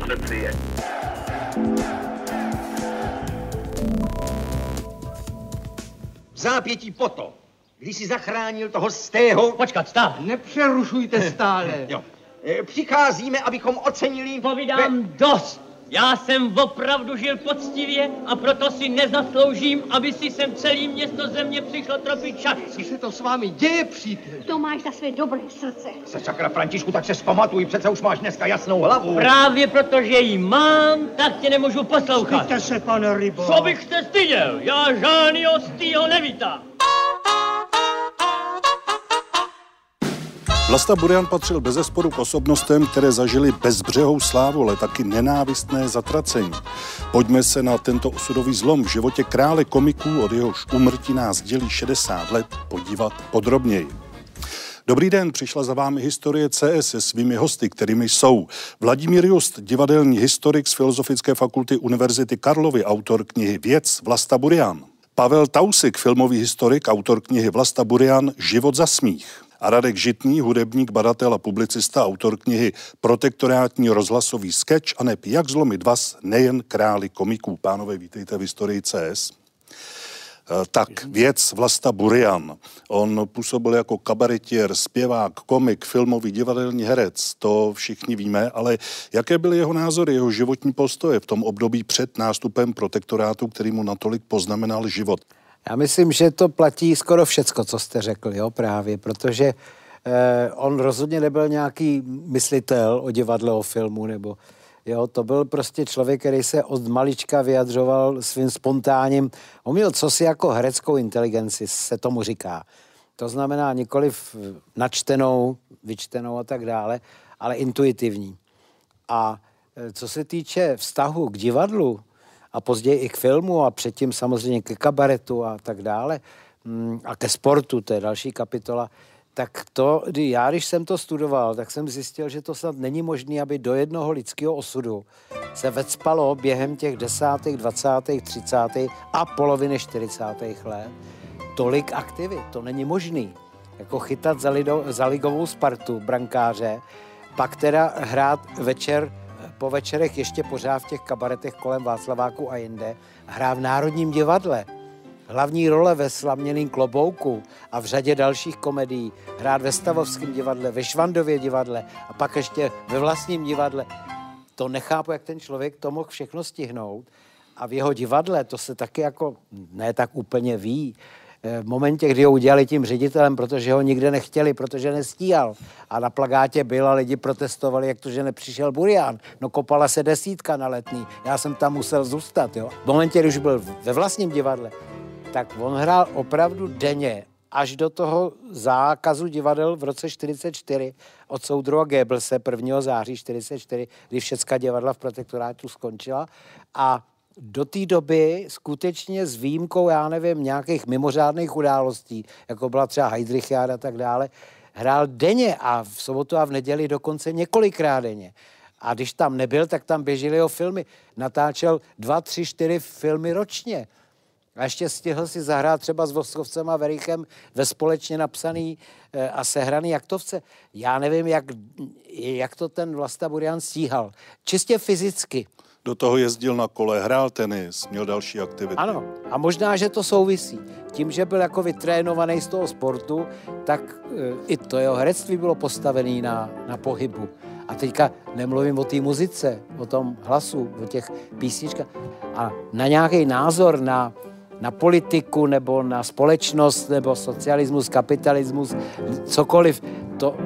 Přeci Zápětí poto, když si zachránil toho stého... Počkat, stále. Nepřerušujte stále. jo. E, Přicházíme, abychom ocenili... Povídám dost. Já jsem opravdu žil poctivě a proto si nezasloužím, aby si sem celý město země přišlo tropit čas. Co se to s vámi děje, přítel? To máš za své dobré srdce. Se sakra, Františku, tak se zpamatuj, přece už máš dneska jasnou hlavu. Právě protože ji mám, tak tě nemůžu poslouchat. Styďte se, pane Rybo. Co bych se styděl? Já žádný ostýho nevítám. Vlasta Burian patřil bez k osobnostem, které zažili bezbřehou slávu, ale taky nenávistné zatracení. Pojďme se na tento osudový zlom v životě krále komiků, od jehož umrtí nás dělí 60 let, podívat podrobněji. Dobrý den, přišla za vámi historie CS se svými hosty, kterými jsou Vladimír Just, divadelní historik z Filozofické fakulty Univerzity Karlovy, autor knihy Věc Vlasta Burian. Pavel Tausik, filmový historik, autor knihy Vlasta Burian Život za smích a Radek Žitný, hudebník, badatel a publicista, autor knihy Protektorátní rozhlasový sketch a neb Jak zlomit vás nejen králi komiků. Pánové, vítejte v historii CS. Eh, tak, věc Vlasta Burian. On působil jako kabaretier, zpěvák, komik, filmový, divadelní herec, to všichni víme, ale jaké byly jeho názory, jeho životní postoje v tom období před nástupem protektorátu, který mu natolik poznamenal život? Já myslím, že to platí skoro všecko, co jste řekl, jo, právě, protože eh, on rozhodně nebyl nějaký myslitel o divadle, o filmu, nebo jo, to byl prostě člověk, který se od malička vyjadřoval svým spontánním, on měl cosi jako hereckou inteligenci, se tomu říká. To znamená nikoliv načtenou, vyčtenou a tak dále, ale intuitivní. A eh, co se týče vztahu k divadlu, a později i k filmu a předtím samozřejmě ke kabaretu a tak dále mm, a ke sportu, to je další kapitola, tak to, já když jsem to studoval, tak jsem zjistil, že to snad není možné, aby do jednoho lidského osudu se vecpalo během těch desátých, dvacátých, třicátých a poloviny čtyřicátých let tolik aktivit. To není možný. Jako chytat za, lido, za ligovou Spartu brankáře, pak teda hrát večer po večerech ještě pořád v těch kabaretech kolem Václaváku a jinde hrá v Národním divadle. Hlavní role ve Slaměným klobouku a v řadě dalších komedií. Hrát ve Stavovském divadle, ve Švandově divadle a pak ještě ve vlastním divadle. To nechápu, jak ten člověk to mohl všechno stihnout. A v jeho divadle to se taky jako ne tak úplně ví v momentě, kdy ho udělali tím ředitelem, protože ho nikde nechtěli, protože nestíhal. A na plagátě byl a lidi protestovali, jak to, že nepřišel Burian. No kopala se desítka na letný. Já jsem tam musel zůstat. Jo. V momentě, když byl ve vlastním divadle, tak on hrál opravdu denně až do toho zákazu divadel v roce 44 od soudru a Goebbelse 1. září 44, kdy všecka divadla v protektorátu skončila. A do té doby skutečně s výjimkou, já nevím, nějakých mimořádných událostí, jako byla třeba Heidrichiáda a tak dále, hrál denně a v sobotu a v neděli dokonce několikrát denně. A když tam nebyl, tak tam běžely jeho filmy. Natáčel dva, tři, čtyři filmy ročně. A ještě stihl si zahrát třeba s Voskovcem a Verichem ve společně napsaný e, a sehraný jaktovce. Já nevím, jak, jak to ten Vlasta Burian stíhal. Čistě fyzicky do toho jezdil na kole, hrál tenis, měl další aktivity. Ano, a možná, že to souvisí. Tím, že byl jako vytrénovaný z toho sportu, tak e, i to jeho herectví bylo postavené na, na pohybu. A teďka nemluvím o té muzice, o tom hlasu, o těch písničkách. A na nějaký názor na, na politiku nebo na společnost nebo socialismus, kapitalismus, cokoliv, to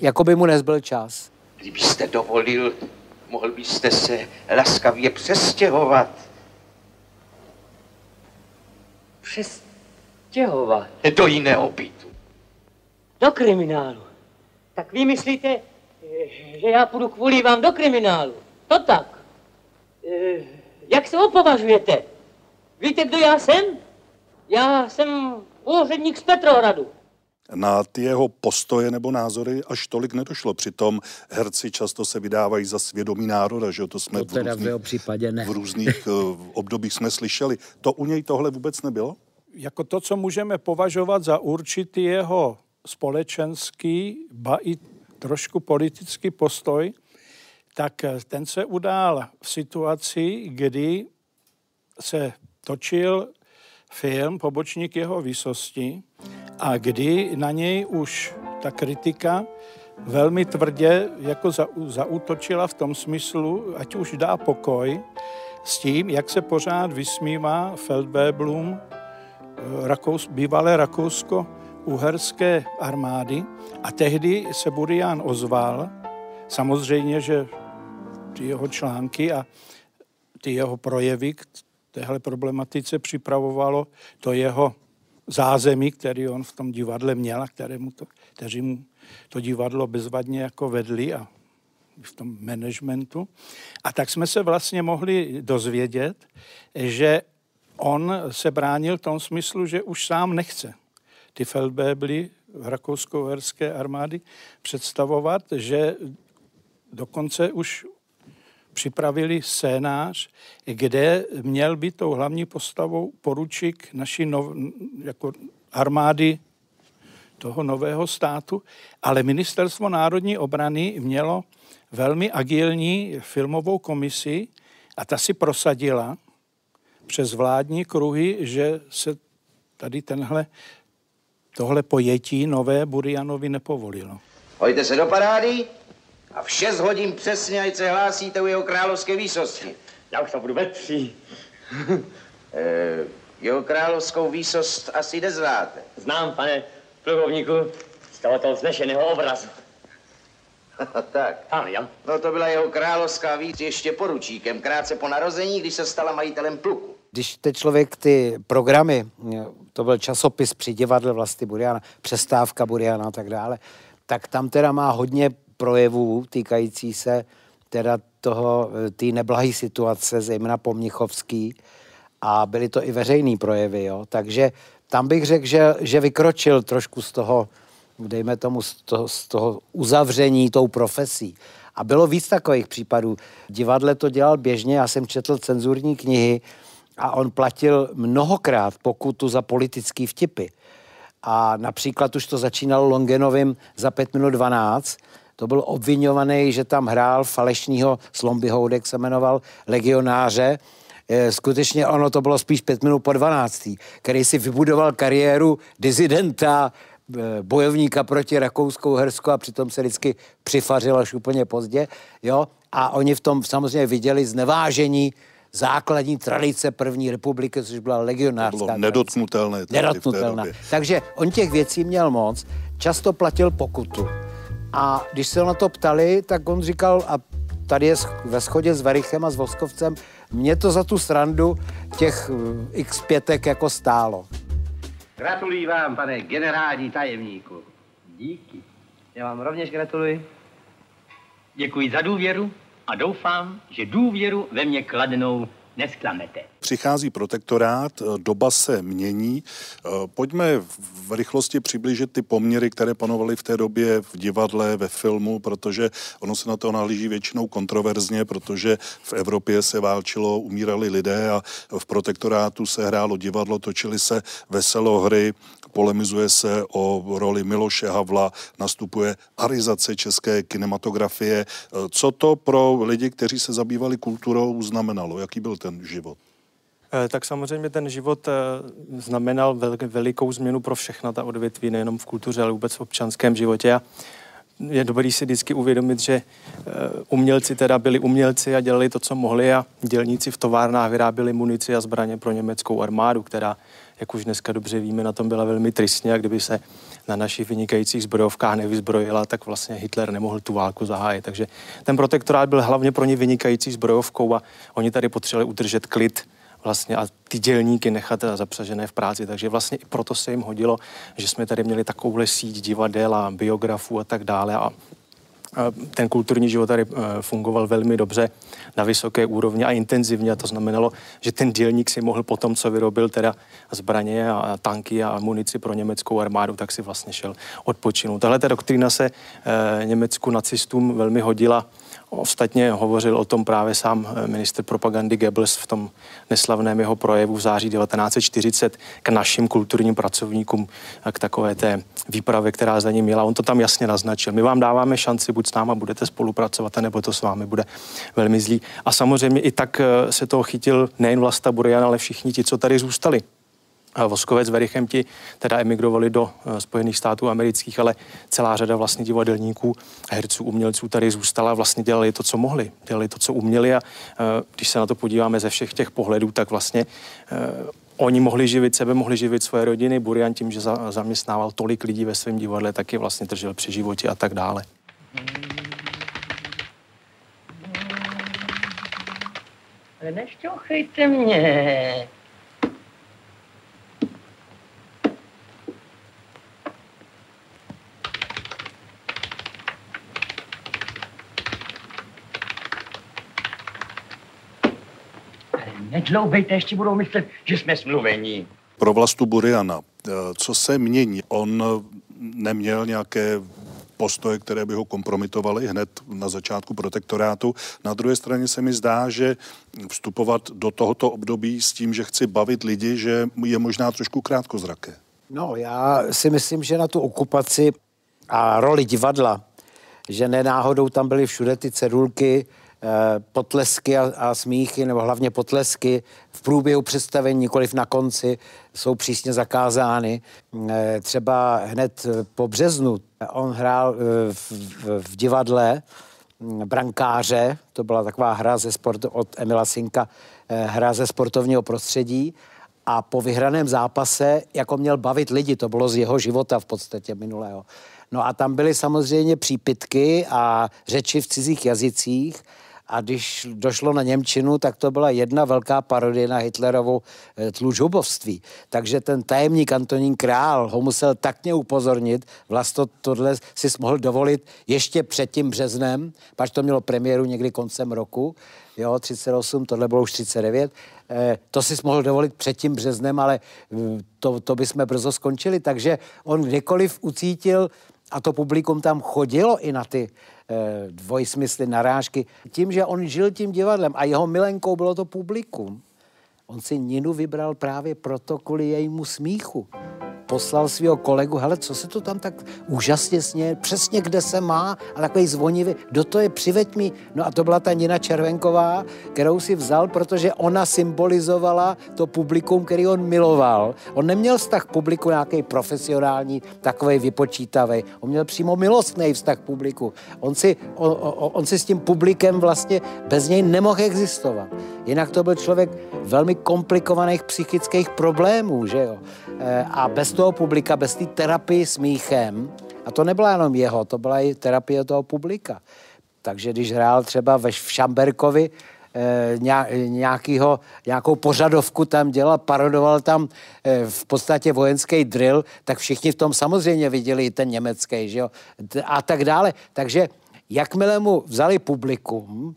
jako by mu nezbyl čas. Kdybyste dovolil, Mohl byste se laskavě přestěhovat? Přestěhovat? Do jiného bytu. Do kriminálu? Tak vy myslíte, že já půjdu kvůli vám do kriminálu? To tak. Eh, jak se opovažujete? Víte, kdo já jsem? Já jsem úředník z Petrohradu na ty jeho postoje nebo názory až tolik nedošlo. Přitom herci často se vydávají za svědomí národa, že to jsme to v různých, v případě ne. v různých uh, obdobích jsme slyšeli. To u něj tohle vůbec nebylo? Jako to, co můžeme považovat za určitý jeho společenský, ba i trošku politický postoj, tak ten se udál v situaci, kdy se točil film Pobočník jeho výsosti a kdy na něj už ta kritika velmi tvrdě jako za, zautočila v tom smyslu, ať už dá pokoj s tím, jak se pořád vysmívá Feldwebelům eh, Rakous, bývalé rakousko-uherské armády. A tehdy se Burian ozval, samozřejmě, že ty jeho články a ty jeho projevy téhle problematice připravovalo to jeho zázemí, který on v tom divadle měl a kterému to, kteří mu to divadlo bezvadně jako vedli a v tom managementu. A tak jsme se vlastně mohli dozvědět, že on se bránil v tom smyslu, že už sám nechce ty Feldbébly v rakousko-uherské armády představovat, že dokonce už připravili scénář, kde měl být tou hlavní postavou poručík naší nov, jako armády toho nového státu, ale Ministerstvo národní obrany mělo velmi agilní filmovou komisi a ta si prosadila přes vládní kruhy, že se tady tenhle, tohle pojetí nové Burianovi nepovolilo. Hojte se do parády a v 6 hodin přesně, ať se hlásíte u jeho královské výsosti. Já už to budu ve tři. e, jeho královskou výsost asi neznáte. Znám, pane plukovníku, z tohoto vznešeného obrazu. tak. Ano, já. No to byla jeho královská víc ještě poručíkem, krátce po narození, když se stala majitelem pluku. Když teď člověk ty programy, to byl časopis při divadle vlastně Buriana, přestávka Buriana a tak dále, tak tam teda má hodně projevů týkající se teda toho, té neblahé situace, zejména pomnichovský, a byly to i veřejné projevy, jo. Takže tam bych řekl, že, že vykročil trošku z toho, dejme tomu, z toho, z toho uzavření tou profesí. A bylo víc takových případů. Divadle to dělal běžně, já jsem četl cenzurní knihy a on platil mnohokrát pokutu za politický vtipy. A například už to začínalo Longenovým za 5 minut 12, to byl obvinovaný, že tam hrál falešního Slombyhoudek se jmenoval, legionáře, Eh, skutečně ono to bylo spíš pět minut po 12. který si vybudoval kariéru dizidenta, eh, bojovníka proti Rakouskou Hersku a přitom se vždycky přifařil až úplně pozdě, jo, a oni v tom samozřejmě viděli znevážení základní tradice první republiky, což byla legionářská To bylo nedotknutelné. Nedotknutelná. Takže on těch věcí měl moc, často platil pokutu. A když se na to ptali, tak on říkal, a tady je ve schodě s Verichem a s Voskovcem, mě to za tu srandu těch eh, x pětek jako stálo. Gratuluji vám, pane generální tajemníku. Díky. Já vám rovněž gratuluji. Děkuji za důvěru a doufám, že důvěru ve mě kladenou nesklamete. Přichází protektorát, eh, doba se mění. Eh, pojďme v rychlosti přiblížit ty poměry, které panovaly v té době v divadle, ve filmu, protože ono se na to nahlíží většinou kontroverzně, protože v Evropě se válčilo, umírali lidé a v protektorátu se hrálo divadlo, točily se veselohry, polemizuje se o roli Miloše Havla, nastupuje arizace české kinematografie. Co to pro lidi, kteří se zabývali kulturou, znamenalo? Jaký byl ten život? Eh, tak samozřejmě ten život eh, znamenal velikou změnu pro všechna ta odvětví, nejenom v kultuře, ale vůbec v občanském životě. A je dobrý si vždycky uvědomit, že eh, umělci teda byli umělci a dělali to, co mohli a dělníci v továrnách vyráběli munici a zbraně pro německou armádu, která, jak už dneska dobře víme, na tom byla velmi tristně a kdyby se na našich vynikajících zbrojovkách nevyzbrojila, tak vlastně Hitler nemohl tu válku zahájit. Takže ten protektorát byl hlavně pro ně vynikající zbrojovkou a oni tady potřebovali udržet klid vlastně a ty dělníky nechat zapřažené v práci. Takže vlastně i proto se jim hodilo, že jsme tady měli takovouhle síť divadel a biografů a tak dále a ten kulturní život tady eh, fungoval velmi dobře na vysoké úrovni a intenzivně. A to znamenalo, že ten dělník si mohl potom, co vyrobil teda zbraně a tanky a munici pro německou armádu, tak si vlastně šel odpočinout. Tahle ta doktrína se e, německu nacistům velmi hodila Ostatně hovořil o tom právě sám eh, minister propagandy Goebbels v tom neslavném jeho projevu v září 1940 k našim kulturním pracovníkům, k takové té výpravě, která za ním měla. On to tam jasně naznačil. My vám dáváme šanci, buď s náma budete spolupracovat, nebo to s vámi bude velmi zlý. A samozřejmě i tak eh, se toho chytil nejen Vlasta Burian, ale všichni ti, co tady zůstali. Voskovec Verichem ti teda emigrovali do eh, Spojených států amerických, ale celá řada vlastně divadelníků, herců, umělců tady zůstala, vlastně dělali to, co mohli, dělali to, co uměli a eh, když se na to podíváme ze všech těch pohledů, tak vlastně eh, oni mohli živit sebe, mohli živit svoje rodiny. Burian tím, že zaměstnával tolik lidí ve svém divadle, taky vlastně držel při životě a tak dále. Nešťouchejte mě. Nedloubejte, ještě budou myslet, že jsme smluvení. Pro vlastu Buriana, eh, co se mění? On neměl nějaké postoje, které by ho kompromitovaly hned na začátku protektorátu. Na druhé straně se mi zdá, že vstupovat do tohoto období s tím, že chci bavit lidi, že je možná trošku krátkozraké. No, já si myslím, že na tu okupaci a roli divadla, že nenáhodou tam byly všude ty cedulky, Eh, potlesky a, a smíchy, nebo hlavně potlesky v průběhu představení, nikoliv na konci, jsou přísně zakázány. Eh, třeba hned po březnu on hrál eh, v, v, v divadle hm, brankáře, to byla taková hra ze sport, od Emila Sinka, hra ze sportovního prostředí a po vyhraném zápase, jako měl bavit lidi, to bylo z jeho života v podstatě minulého. No a tam byly samozřejmě přípitky a řeči v cizích jazycích a když došlo na Němčinu, tak to byla jedna velká parodie na Hitlerovou eh, tlužubovství. Takže ten tajemník Antonín Král ho musel takně upozornit, vlastně tohle si mohl dovolit ještě před tím březnem, pač to mělo premiéru někdy koncem roku, jo, 38, tohle bylo už 39, eh, to si mohl dovolit před tím březnem, ale hm, to, to bychom brzo skončili, takže on kdykoliv ucítil, a to publikum tam chodilo i na ty Eh, dvojsmysly, narážky. Tím, že on žil tím divadlem a jeho milenkou bylo to publikum, on si Ninu vybral právě proto kvůli jejímu smíchu poslal svého kolegu, hele, co se to tam tak úžasně sně, přesně kde se má, a takový zvonivý, kdo to je, přiveď mi. No a to byla ta Nina Červenková, kterou si vzal, protože ona symbolizovala to publikum, který on miloval. On neměl vztah publiku nějaký profesionální, takový vypočítavý. On měl přímo milostný vztah publiku. On si, on, on, on si s tím publikem vlastně bez něj nemohl existovat. Jinak to byl člověk velmi komplikovaných psychických problémů, že jo. Eh, a bez toho publika, bez té terapie smíchem, a to nebyla jenom jeho, to byla i terapie toho publika. Takže když hrál třeba ve Šamberkovi, eh, nějakýho, nějakou pořadovku tam dělal, parodoval tam eh, v podstatě vojenský drill, tak všichni v tom samozřejmě viděli ten německý, že jo, a tak dále. Takže jakmile mu vzali publikum,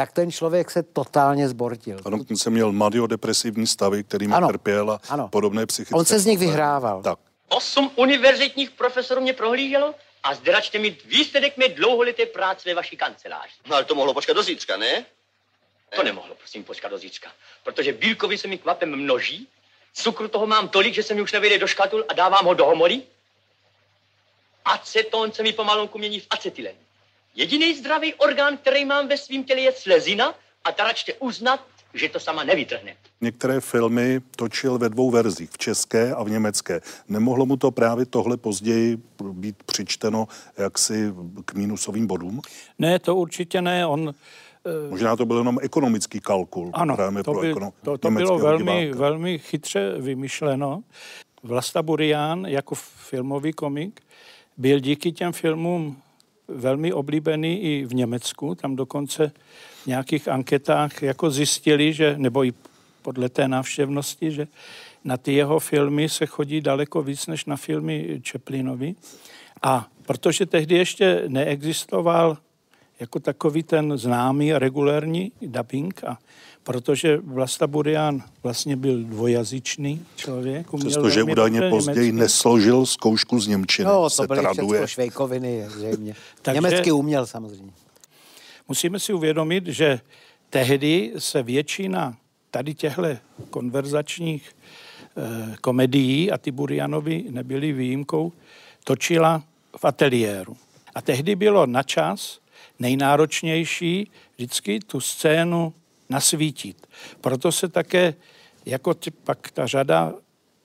tak ten člověk se totálně zbortil. Ano, ten se měl madiodepresivní stavy, kterými ano, trpěl a ano. podobné psychické. On se z nich vyhrával. Tak. Osm univerzitních profesorů mě prohlíželo a zdračte mi výsledek mé dlouholeté práce ve vaší kanceláři. No ale to mohlo počkat do zítřka, ne? To nemohlo, prosím, počkat do zítřka. Protože bílkovi se mi kvapem množí, cukru toho mám tolik, že se mi už nevejde do škatul a dávám ho do homory. Aceton se mi pomalonku mění v acetylen. Jediný zdravý orgán, který mám ve svém těle, je slezina a taračte uznat, že to sama nevytrhne. Některé filmy točil ve dvou verzích, v české a v německé. Nemohlo mu to právě tohle později být přičteno jaksi k mínusovým bodům? Ne, to určitě ne. On eh, Možná to byl jenom ekonomický kalkul. Ano, to, by, ekonom, to, to bylo velmi, velmi chytře vymyšleno. Vlasta Burian jako filmový komik byl díky těm filmům velmi oblíbený i v Německu. Tam dokonce v nějakých anketách jako zjistili, že, nebo i podle té návštěvnosti, že na ty jeho filmy se chodí daleko víc než na filmy Chaplinovi. A protože tehdy ještě neexistoval jako takový ten známý regulérní dubbing a protože Vlasta Burian vlastně byl dvojazyčný člověk. Přestože údajně později německy. nesložil zkoušku z Němčiny. No, to byly traduje. švejkoviny, zřejmě. Takže, Německy uměl samozřejmě. musíme si uvědomit, že tehdy se většina tady těchto konverzačních eh, komedií, a ty Burianovi nebyly výjimkou, točila v ateliéru. A tehdy bylo na čas nejnáročnější vždycky tu scénu nasvítit. Proto se také jako t- pak ta řada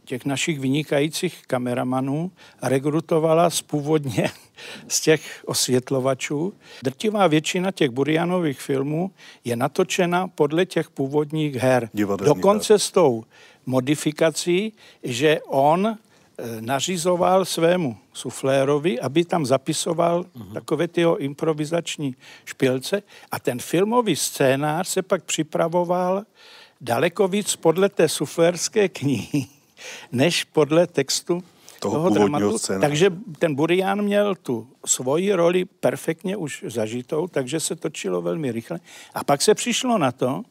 těch našich vynikajících kameramanů rekrutovala z původně z těch osvětlovačů. Drtivá většina těch Burianových filmů je natočena podle těch původních her. Divadelní Dokonce s tou modifikací, že on nařizoval svému suflérovi, aby tam zapisoval uh-huh. takové ty jeho improvizační špilce a ten filmový scénář se pak připravoval daleko víc podle té suflérské knihy, než podle textu Toho toho, dramatu. scénáře. Takže ten Burian měl tu svoji roli perfektně už zažitou, takže se točilo velmi rychle. A pak se přišlo na to,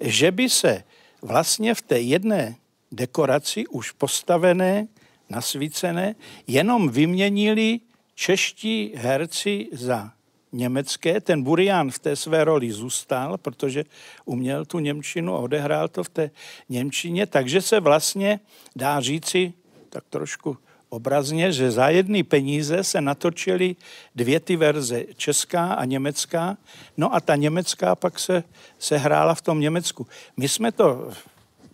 že by se vlastně v té jedné dekoraci už postavené, nasvícené, jenom vyměnili čeští herci za německé. Ten Burian v té své roli zůstal, protože uměl tu Němčinu a odehrál to v té Němčině, takže se vlastně dá říci tak trošku obrazně, že za jedny peníze se natočily dvě ty verze, česká a německá, no a ta německá pak se, se hrála v tom Německu. My jsme to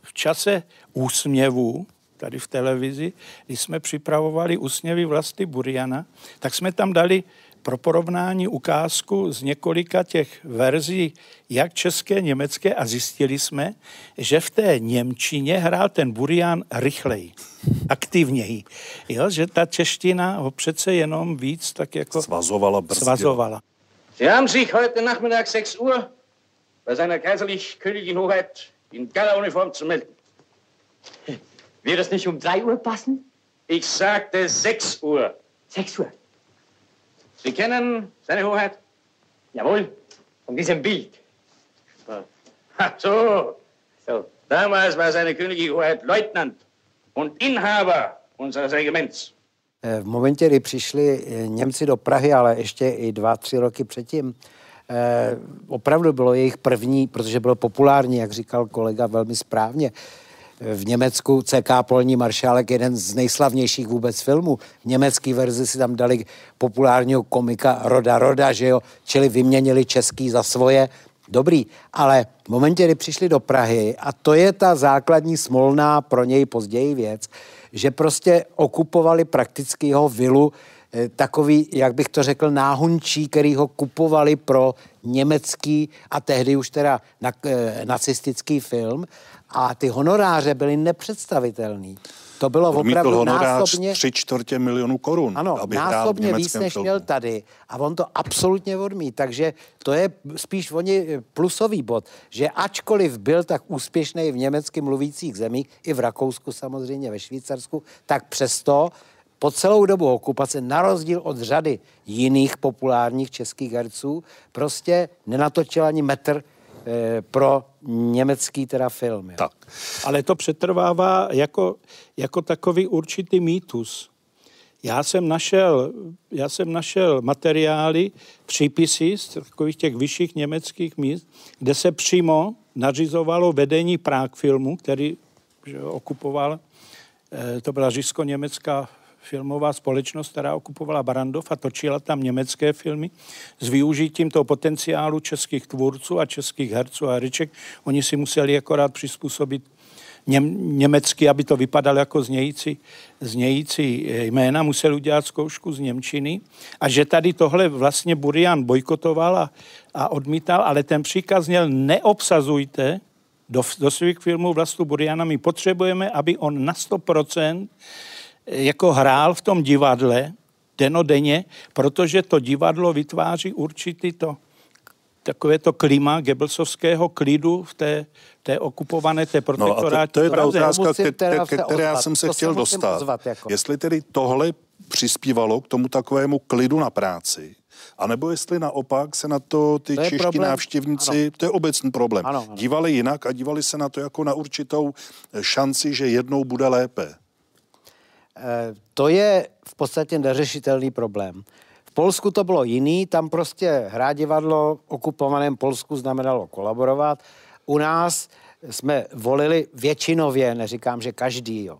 v čase úsměvů, tady v televizi, když jsme připravovali úsměvy vlasty Buriana, tak jsme tam dali pro porovnání ukázku z několika těch verzí, jak české, německé, a zjistili jsme, že v té Němčině hrál ten Burian rychleji, aktivněji. Jo, že ta čeština ho přece jenom víc tak jako Svazovala, brzdila. svazovala. Sie haben sich heute Nachmittag 6 Uhr bei seiner kaiserlich königlichen Hoheit in Galauniform zu melden. Wird es nicht um 3 Uhr passen? Ich sagte 6 Uhr. 6 Uhr. Sie kennen seine Hoheit? Jawohl, von diesem Bild. Ha, so. So, Damals war seine königliche Hoheit Leutnant und Inhaber unseres Regiments. Eh, V momentě, kdy přišli eh, Němci do Prahy, ale ještě i dva, tři roky předtím, eh, opravdu bylo jejich první, protože bylo populární, jak říkal kolega velmi správně, v Německu CK Polní maršálek, jeden z nejslavnějších vůbec filmů. V německé verzi si tam dali populárního komika Roda Roda, že jo, čili vyměnili český za svoje. Dobrý, ale v momentě, kdy přišli do Prahy, a to je ta základní smolná pro něj později věc, že prostě okupovali prakticky jeho vilu, eh, takový, jak bych to řekl, náhunčí, který ho kupovali pro německý a tehdy už teda na, eh, nacistický film a ty honoráře byly nepředstavitelný. To bylo Odmítl opravdu honorář násobně... tři čtvrtě milionu korun, Ano, aby násobně víc, než filmu. měl tady. A on to absolutně odmít. Takže to je spíš oni plusový bod, že ačkoliv byl tak úspěšný v německy mluvících zemích, i v Rakousku samozřejmě, ve Švýcarsku, tak přesto po celou dobu okupace, na rozdíl od řady jiných populárních českých herců, prostě nenatočil ani metr eh, pro německý teda film. Jo. Tak. Ale to přetrvává jako, jako takový určitý mýtus. Já jsem našel, já jsem našel materiály, přípisy z takových těch vyšších německých míst, kde se přímo nařizovalo vedení Prague filmu, který že, okupoval, eh, to byla řísko-německá filmová společnost, která okupovala Barandov a točila tam německé filmy s využitím toho potenciálu českých tvůrců a českých herců a hereček. Oni si museli akorát přizpůsobit něm, německy, aby to vypadalo jako znějící, znějící jména, musel udělat zkoušku z Němčiny. A že tady tohle vlastně Burian bojkotoval a, a odmítal, ale ten příkaz měl neobsazujte do, do svých filmů Vlastu Buriana, my potřebujeme, aby on na 100% jako hrál v tom divadle denodenně, protože to divadlo vytváří určitý to takové to klima gebelsovského klidu v té, té okupované, té No a to, protektorátní to je ta Praze. otázka, ke, ke, se které já jsem se To chtěl se dostat. ozvat, jako. Jestli tedy tohle přispívalo k tomu takovému klidu na práci, anebo jestli naopak se na to ty To čeští problém. návštěvníci, Ano. to je obecný problém, Ano, ano. dívali jinak a dívali se na to jako na určitou šanci, že jednou bude lépe. Eh, To je v podstatě neřešitelný problém. V Polsku to bylo jiný, tam prostě hrát divadlo v okupovaném Polsku znamenalo kolaborovat. U nás jsme volili většinově, neříkám, že každý, jo.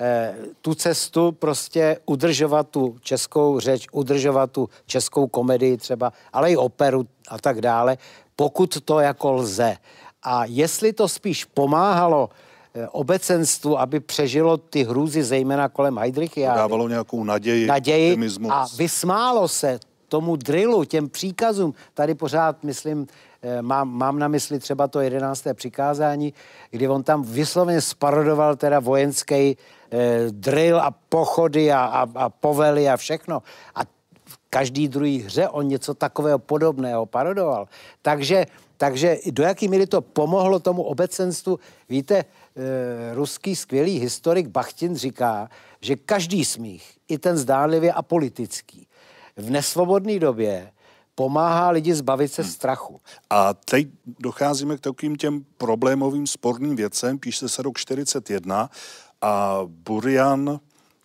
E, tu cestu prostě udržovat tu českou řeč, udržovat tu českou komedii třeba, ale i operu a tak dále, pokud to jako lze. A jestli to spíš pomáhalo Eh, obecenstvu, aby přežilo ty hrůzy, zejména kolem Heidrichiády. Dávalo nějakou naději, naději a vysmálo se tomu drillu, těm příkazům. Tady pořád, myslím, eh, mám, mám na mysli třeba to jedenácté přikázání, kdy on tam vysloveně sparodoval teda vojenský eh, drill a pochody a, a, a povely a všechno. A každý druhý hře on něco takového podobného parodoval. Takže, takže do jaký míry to pomohlo tomu obecenstvu, víte, Eh, ruský skvělý historik Bachtin říká, že každý smích, i ten zdánlivě apolitický, v nesvobodné době pomáhá lidi zbavit se hmm. strachu. A teď docházíme k takovým těm problémovým sporným věcem. Píše se rok 41 a Burian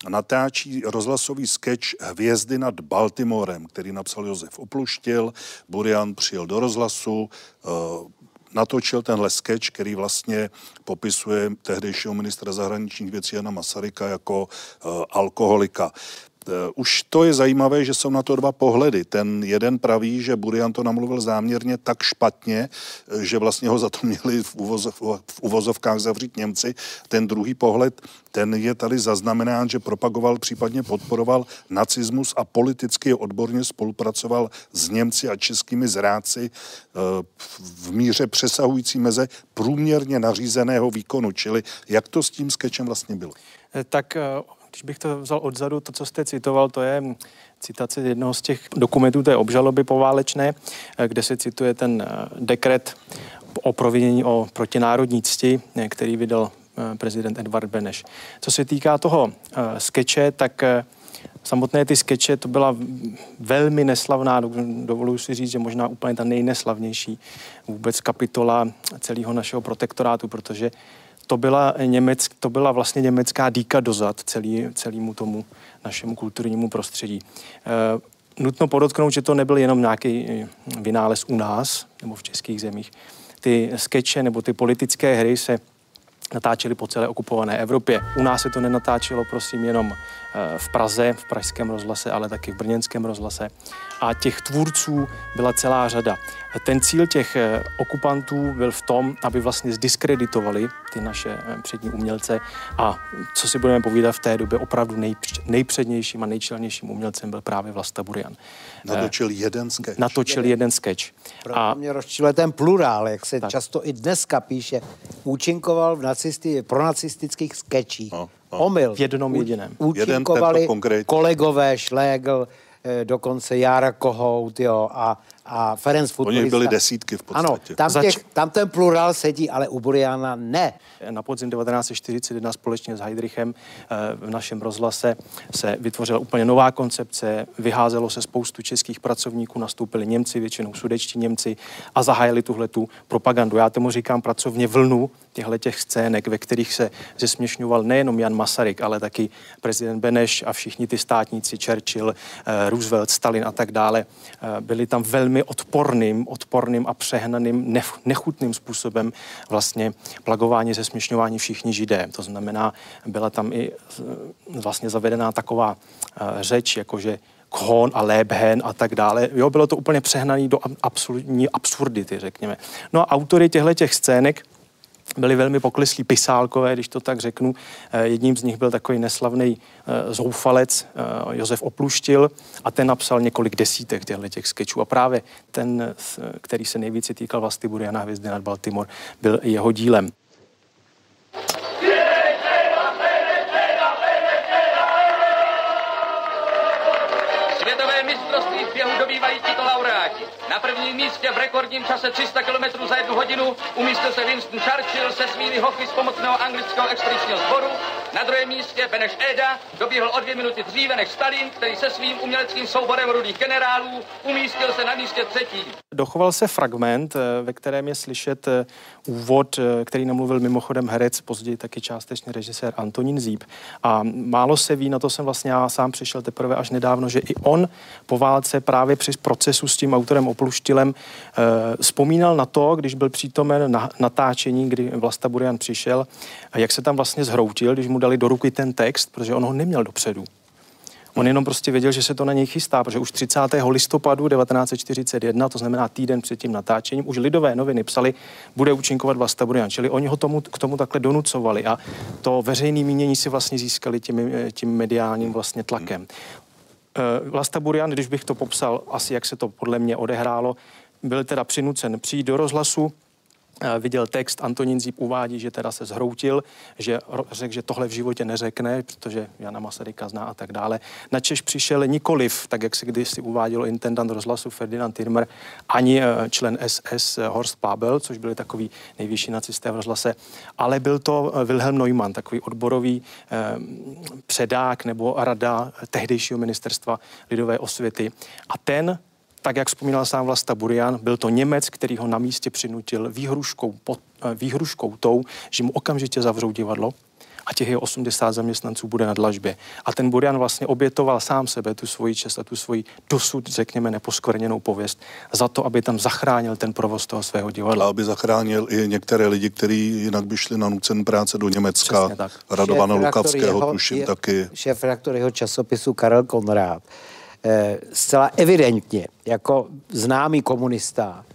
natáčí rozhlasový sketch Hvězdy nad Baltimorem, který napsal Josef Opluštil. Burian přijel do rozhlasu, eh, natočil tenhle sketch, který vlastně popisuje tehdejšího ministra zahraničních věcí Jana Masaryka jako uh, alkoholika. Eh, už to je zajímavé, že jsou na to dva pohledy. Ten jeden praví, že Burian to namluvil záměrně tak špatně, eh, že vlastně ho za to měli v, uvozov, v uvozovkách zavřít Němci. Ten druhý pohled, ten je tady zaznamenán, že propagoval, případně podporoval nacismus a politicky odborně spolupracoval s Němci a českými zráci eh, v míře přesahující meze průměrně nařízeného výkonu. Čili jak to s tím skečem vlastně bylo? Tak když bych to vzal odzadu, to, co jste citoval, to je citace jednoho z těch dokumentů té obžaloby poválečné, eh, kde se cituje ten eh, dekret o provinění o protinárodní cti, eh, který vydal prezident Edvard Beneš. Co se týká toho skeče, tak samotné ty skeče, to byla velmi neslavná, dovoluji si říct, že možná úplně ta nejneslavnější vůbec kapitola celého našeho protektorátu, protože to byla, Němec, to byla vlastně německá díka dozad celý, celému tomu našemu kulturnímu prostředí. E, nutno podotknout, že to nebyl jenom nějaký eh, vynález u nás nebo v českých zemích. Ty skeče nebo ty politické hry se natáčeli po celé okupované Evropě. U nás se to nenatáčelo, prosím, jenom eh, v Praze, v pražském rozhlase, ale taky v brněnském rozhlase. A těch tvůrců byla celá řada. Ten cíl těch eh, okupantů byl v tom, aby vlastně zdiskreditovali ty naše eh, přední umělce a co si budeme povídat v té době opravdu nejpřednějším a nejčelnějším umělcem byl právě Vlasta Burian. Natočil jeden sketch. Natočil jeden sketch. Proto a mě rozčiluje ten plurál, jak se tak. často i dneska píše. Účinkoval v nacisti, pro nacistických sketchích. No, no. Omyl. V jednom jediném. Účinkovali kolegové Šlégl, dokonce Jára Kohout, jo, a a Ferenc futbolista. Oni byli desítky v podstatě. Ano, tam, Zač... těch, tam ten plurál sedí, ale u Buriana ne. Na podzim 1941 společně s Heidrichem eh, v našem rozhlase se vytvořila úplně nová koncepce, vyházelo se spoustu českých pracovníků, nastoupili Němci, většinou sudečtí Němci a zahájili tuhle tu propagandu. Já tomu říkám pracovně vlnu těchto těch scének, ve kterých se zesměšňoval nejenom Jan Masaryk, ale taky prezident Beneš a všichni ty státníci, Churchill, eh, Roosevelt, Stalin a tak dále. Eh, byli tam velmi odporným, odporným a přehnaným, nechutným způsobem vlastně plagování, zesměšňování všichni židé. To znamená, byla tam i eh, vlastně zavedená taková řeč, jakože Kohon a Lebhen a tak dále. Jo, bylo to úplně přehnané do absolutní absurdity, řekněme. No a autory těchto těch scének byli velmi poklislí pisálkové, když to tak řeknu. Eh, jedním z nich byl takový neslavný eh, zoufalec eh, Josef Opluštil a ten napsal několik desítek těchto těch sketchů. A právě ten, který se nejvíce týkal Vlasty Buriana hvězdy nad Baltimore, byl jeho dílem. Na prvním místě v rekordním čase 300 km za jednu hodinu umístil se Winston Churchill se svými hofy z pomocného anglického expedičního sboru. Na druhém místě Beneš Eda doběhl o dvě minuty dříve než Stalin, který se svým uměleckým souborem rudých generálů umístil se na místě třetí. Dochoval se fragment, eh, ve kterém je slyšet eh, úvod, eh, který namluvil mimochodem herec, později taky částečně režisér Antonín Zíb. A málo se ví, na to jsem vlastně já sám přišel teprve až nedávno, že i on po válce právě při procesu s tím autorem Opluštilem vzpomínal na to, když byl přítomen na natáčení, kdy Vlasta Burian přišel, jak se tam vlastně zhroutil, když mu dali do ruky ten text, protože on ho neměl dopředu. On jenom prostě věděl, že se to na něj chystá, protože už 30. listopadu 1941, to znamená týden před tím natáčením, už lidové noviny psali, bude účinkovat Vlasta Burian. Čili oni ho tomu, k tomu takhle donucovali a to veřejné mínění si vlastně získali tím, tím mediálním vlastně tlakem. Eh, Vlasta Burian, když bych to popsal, asi jak se to podle mě odehrálo, byl teda přinucen přijít do rozhlasu, viděl text, Antonín Zíp uvádí, že teda se zhroutil, že řekl, že tohle v životě neřekne, protože Jana Masaryka zná a tak dále. Na Češ přišel nikoliv, tak jak se kdysi uvádělo intendant rozhlasu Ferdinand Tirmer, ani eh, člen SS Horst Pabel, což byli takový nejvyšší nacisté v rozhlase, ale byl to eh, Wilhelm Neumann, takový odborový eh, předák nebo rada tehdejšího ministerstva lidové osvěty. A ten tak jak vzpomínal sám Vlasta Burian, byl to Němec, který ho na místě přinutil výhruškou, pod, eh, výhruškou tou, že mu okamžitě zavřou divadlo a těch jeho 80 zaměstnanců bude na dlažbě. A ten Burian vlastně obětoval sám sebe, tu svoji čest a tu svoji dosud, řekněme, neposkvrněnou pověst za to, aby tam zachránil ten provoz toho svého divadla. A aby zachránil i některé lidi, kteří jinak by šli na nucen práce do Německa. Radovana Lukavského, tuším je, taky. Šéf redaktor jeho časopisu Karel Konrád zcela evidentně jako známý komunista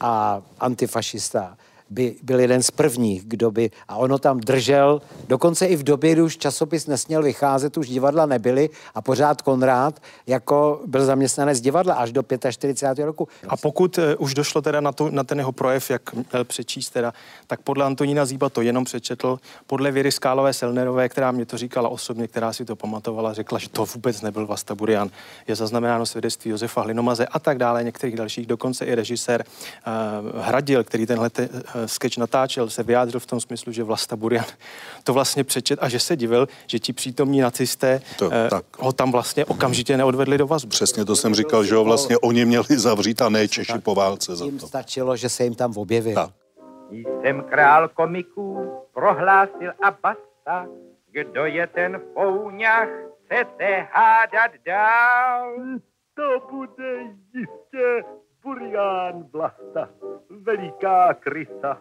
a antifašista by byl jeden z prvních, kdo by, a ono tam držel, dokonce i v době, kdy už časopis nesměl vycházet, už divadla nebyly a pořád Konrád jako byl zaměstnanec divadla až do 45. roku. A pokud uh, už došlo teda na, to, na ten jeho projev, jak měl přečíst teda, tak podle Antonína Zíba to jenom přečetl, podle Věry Skálové Selnerové, která mě to říkala osobně, která si to pamatovala, řekla, že to vůbec nebyl Vasta Burian. Je zaznamenáno svědectví Josefa Hlinomaze a tak dále, některých dalších, dokonce i režisér uh, Hradil, který tenhle te, uh, sketch natáčel, se vyjádřil v tom smyslu, že Vlasta Burian to vlastně přečet a že se divil, že ti přítomní nacisté to, eh, tak. ho tam vlastně okamžitě neodvedli do vazby. Přesně to jsem říkal, že ho vlastně oni měli zavřít a ne Češi tak. po válce za to. stačilo, že se jim tam objevil. Tak. Jsem král komiků, prohlásil a basta, kdo je ten fouňach, chcete hádat dál? To bude jistě Burián Vlasta, veliká krysa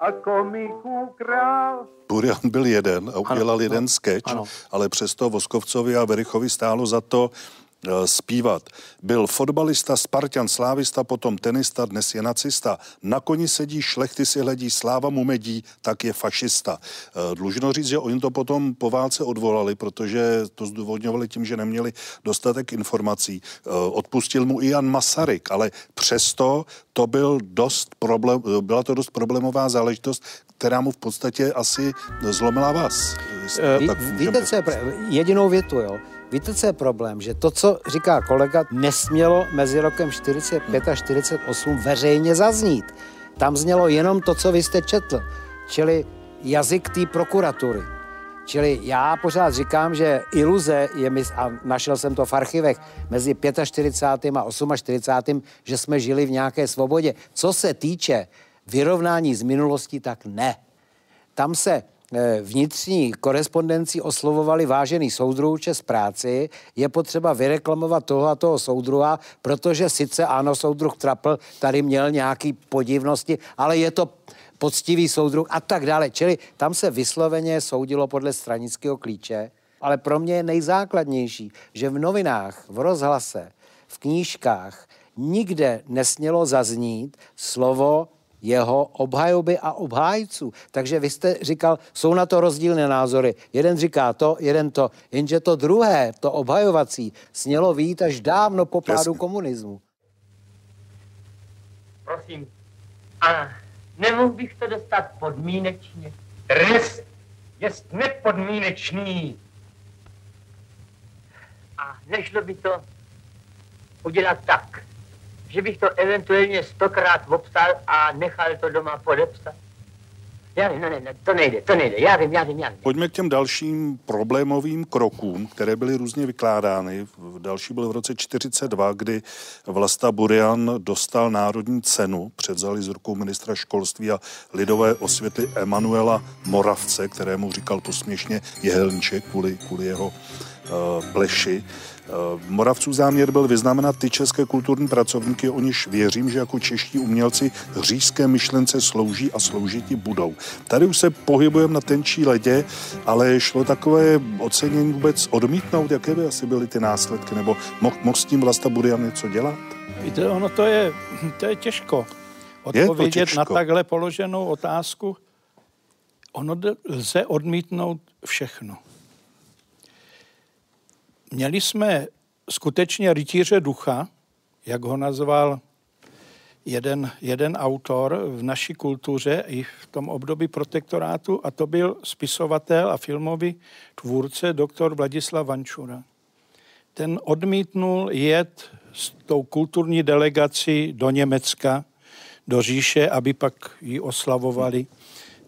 a komiků král. Burian byl jeden a udělal ano, jeden sketch, ano. ale přesto Voskovcovi a Verichovi stálo za to, zpívat. Byl fotbalista, Spartan, slávista, potom tenista, dnes je nacista. Na koni sedí, šlechty si hledí, sláva mu medí, tak je fašista. Eh, dlužno říct, že oni to potom po válce odvolali, protože to zdůvodňovali tím, že neměli dostatek informací. Eh, odpustil mu i Jan Masaryk, ale přesto to byl dost problém, byla to dost problémová záležitost, která mu v podstatě asi zlomila vás. Ví, víte, co je jedinou větu, jo? Víte, co je problém? Že to, co říká kolega, nesmělo mezi rokem 45 a 48 veřejně zaznít. Tam znělo jenom to, co vy jste četl, čili jazyk té prokuratury. Čili já pořád říkám, že iluze je, a našel jsem to v archivech, mezi 45. a 48. že jsme žili v nějaké svobodě. Co se týče vyrovnání z minulosti, tak ne. Tam se vnitřní korespondenci oslovovali vážený soudruh čes práci, je potřeba vyreklamovat toho a toho soudruha, protože sice ano, soudruh Trapl tady měl nějaký podivnosti, ale je to poctivý soudruh a tak dále. Čili tam se vysloveně soudilo podle stranického klíče, ale pro mě je nejzákladnější, že v novinách, v rozhlase, v knížkách nikde nesmělo zaznít slovo jeho obhajoby a obhájců. Takže vy jste říkal, jsou na to rozdílné názory. Jeden říká to, jeden to. Jenže to druhé, to obhajovací, smělo vít až dávno po pádu komunismu. Prosím. A nemohl bych to dostat podmínečně? Trest je nepodmínečný. A nešlo by to udělat tak, že bych to eventuálně stokrát obstal a nechal to doma podepsat. Já vím, ne, ne, to nejde, to nejde, já vím, já vím, já vím. Pojďme k těm dalším problémovým krokům, které byly různě vykládány. Další byl v roce 42, kdy Vlasta Burian dostal národní cenu, předzali z rukou ministra školství a lidové osvěty Emanuela Moravce, kterému říkal posměšně Jehelníček kvůli, kvůli jeho uh, bleši. Eh, Moravců záměr byl vyznamenat ty české kulturní pracovníky, o niž věřím, že jako čeští umělci hřížské myšlence slouží a sloužiti budou. Tady už se pohybujeme na tenčí ledě, ale šlo takové ocenění vůbec odmítnout, jaké by asi byly ty následky, nebo mohl, mohl s tím Vlasta Burian něco dělat? Víte, ono to je, to je těžko odpovědět je těžko. na takhle položenou otázku. Ono lze odmítnout všechno. Měli jsme skutečně rytíře ducha, jak ho nazval jeden, jeden autor v naší kultuře i v tom období protektorátu a to byl spisovatel a filmový tvůrce doktor Vladislav Vančura. Ten odmítnul jet s tou kulturní delegací do Německa, do říše, aby pak ji oslavovali.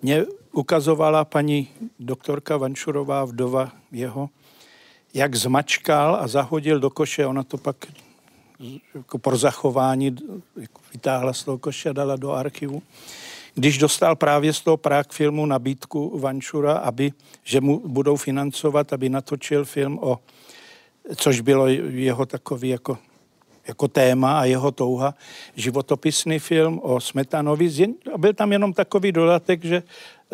Mě ukazovala paní doktorka Vančurová, vdova jeho, jak zmačkal a zahodil do koše, ona to pak jako pro zachování jako vytáhla z toho koše a dala do archivu. Když dostal právě z toho Prague filmu nabídku Vančura, aby, že mu budou financovat, aby natočil film o, což bylo jeho takový jako, jako téma a jeho touha, životopisný film o Smetanovi. Byl tam jenom takový dodatek, že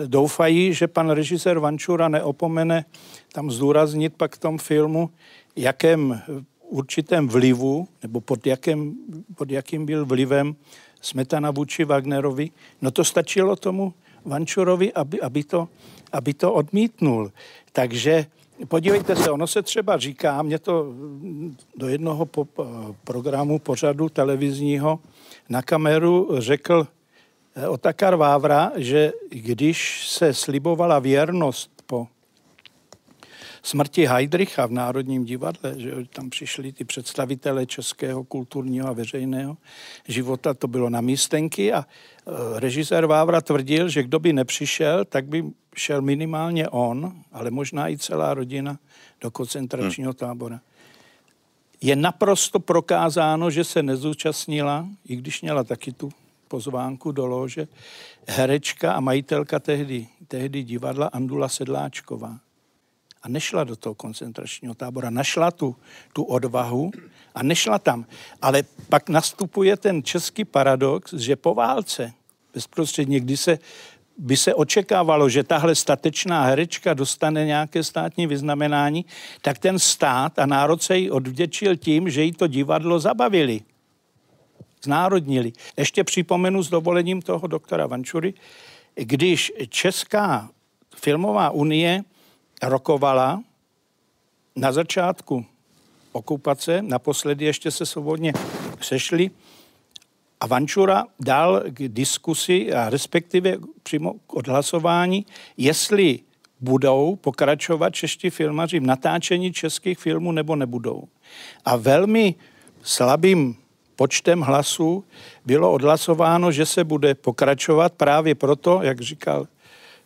doufají, že pan režisér Vančura neopomene tam zdůraznit pak v tom filmu, jakém určitém vlivu, nebo pod, jakém, pod jakým byl vlivem Smetana vůči Wagnerovi, no to stačilo tomu Vančurovi, aby, aby, to, aby to odmítnul. Takže podívejte se, ono se třeba říká, mě to do jednoho po, programu pořadu televizního na kameru řekl Otakar Vávra, že když se slibovala věrnost po smrti Heidricha v Národním divadle, že tam přišli ty představitelé českého kulturního a veřejného života, to bylo na místenky a e, režisér Vávra tvrdil, že kdo by nepřišel, tak by šel minimálně on, ale možná i celá rodina do koncentračního hmm. tábora. Je naprosto prokázáno, že se nezúčastnila, i když měla taky tu pozvánku do lože, herečka a majitelka tehdy, tehdy divadla Andula Sedláčková. A nešla do toho koncentračního tábora, našla tu, tu odvahu a nešla tam. Ale pak nastupuje ten český paradox, že po válce, bezprostředně, kdy se by se očekávalo, že tahle statečná herečka dostane nějaké státní vyznamenání, tak ten stát a národ se jí odvděčil tím, že jí to divadlo zabavili znárodnili. Ještě připomenu s dovolením toho doktora Vančury, když Česká filmová unie rokovala na začátku okupace, naposledy ještě se svobodně sešli, a Vančura dal k diskusi a respektive přímo k odhlasování, jestli budou pokračovat čeští filmaři v natáčení českých filmů nebo nebudou. A velmi slabým počtem hlasů bylo odhlasováno, že se bude pokračovat právě proto, jak říkal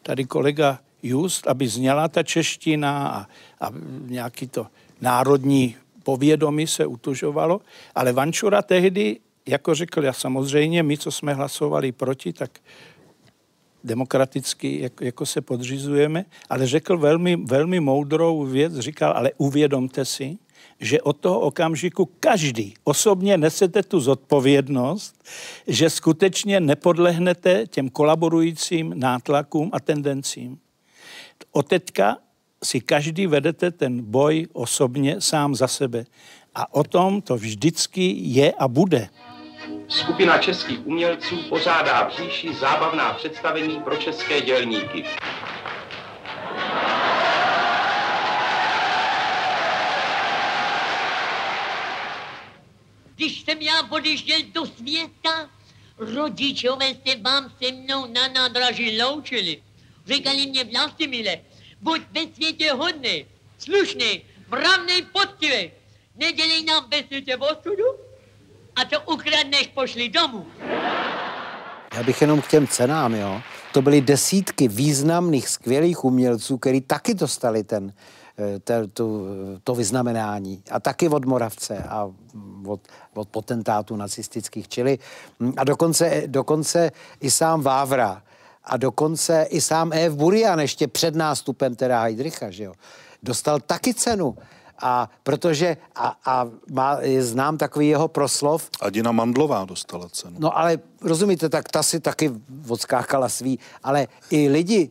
tady kolega Just, aby zněla ta čeština a, a nějaký to národní povědomí se utužovalo. Ale Vančura tehdy, jako řekl, já samozřejmě, my, co jsme hlasovali proti, tak demokraticky jako, jako se podřizujeme, ale řekl velmi, velmi moudrou věc, říkal, ale uvědomte si, že od toho okamžiku každý osobně nesete tu zodpovědnost, že skutečně nepodlehnete těm kolaborujícím nátlakům a tendencím. Od teďka si každý vedete ten boj osobně sám za sebe. A o tom to vždycky je a bude. Skupina českých umělců pořádá v říši zábavná představení pro české dělníky. Když jsem já odjížděl do světa, rodičové se vám se mnou na nádraží loučili. Říkali mě Vlastimile, buď ve světě hodný, slušný, vravný, poctivý. Nedělej nám ve světě osudu a to ukradneš, pošli domů. Já bych jenom k těm cenám, jo. to byly desítky významných, skvělých umělců, kteří taky dostali ten, te, tu, to vyznamenání. A taky od Moravce a od, od potentátů nacistických. Čili hm, a dokonce, dokonce i sám Vávra a dokonce i sám E.F. Burian ještě před nástupem teda Heidricha, že jo, dostal taky cenu. A protože, a, a má, znám takový jeho proslov. A Dina Mandlová dostala cenu. No ale rozumíte, tak ta si taky odskákala svý, ale i lidi